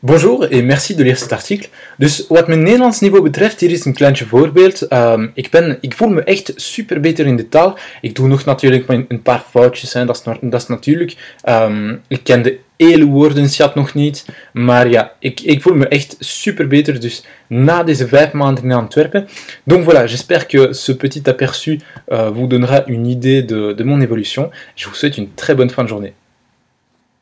Bonjour en merci de lezen cet artikel. Dus wat mijn Nederlands niveau betreft, hier is een kleintje voorbeeld. Um, ik, ben, ik voel me echt super beter in de taal. Ik doe nog natuurlijk een paar foutjes, hè. Dat, is, dat is natuurlijk... Um, ik ken de hele woordenschat nog niet, maar ja, ik, ik voel me echt super beter. Dus na deze vijf maanden in Antwerpen. Donc voilà, j'espère que ce petit aperçu uh, vous donnera une idée de, de mon évolution. Je vous souhaite une très bonne fin de journée.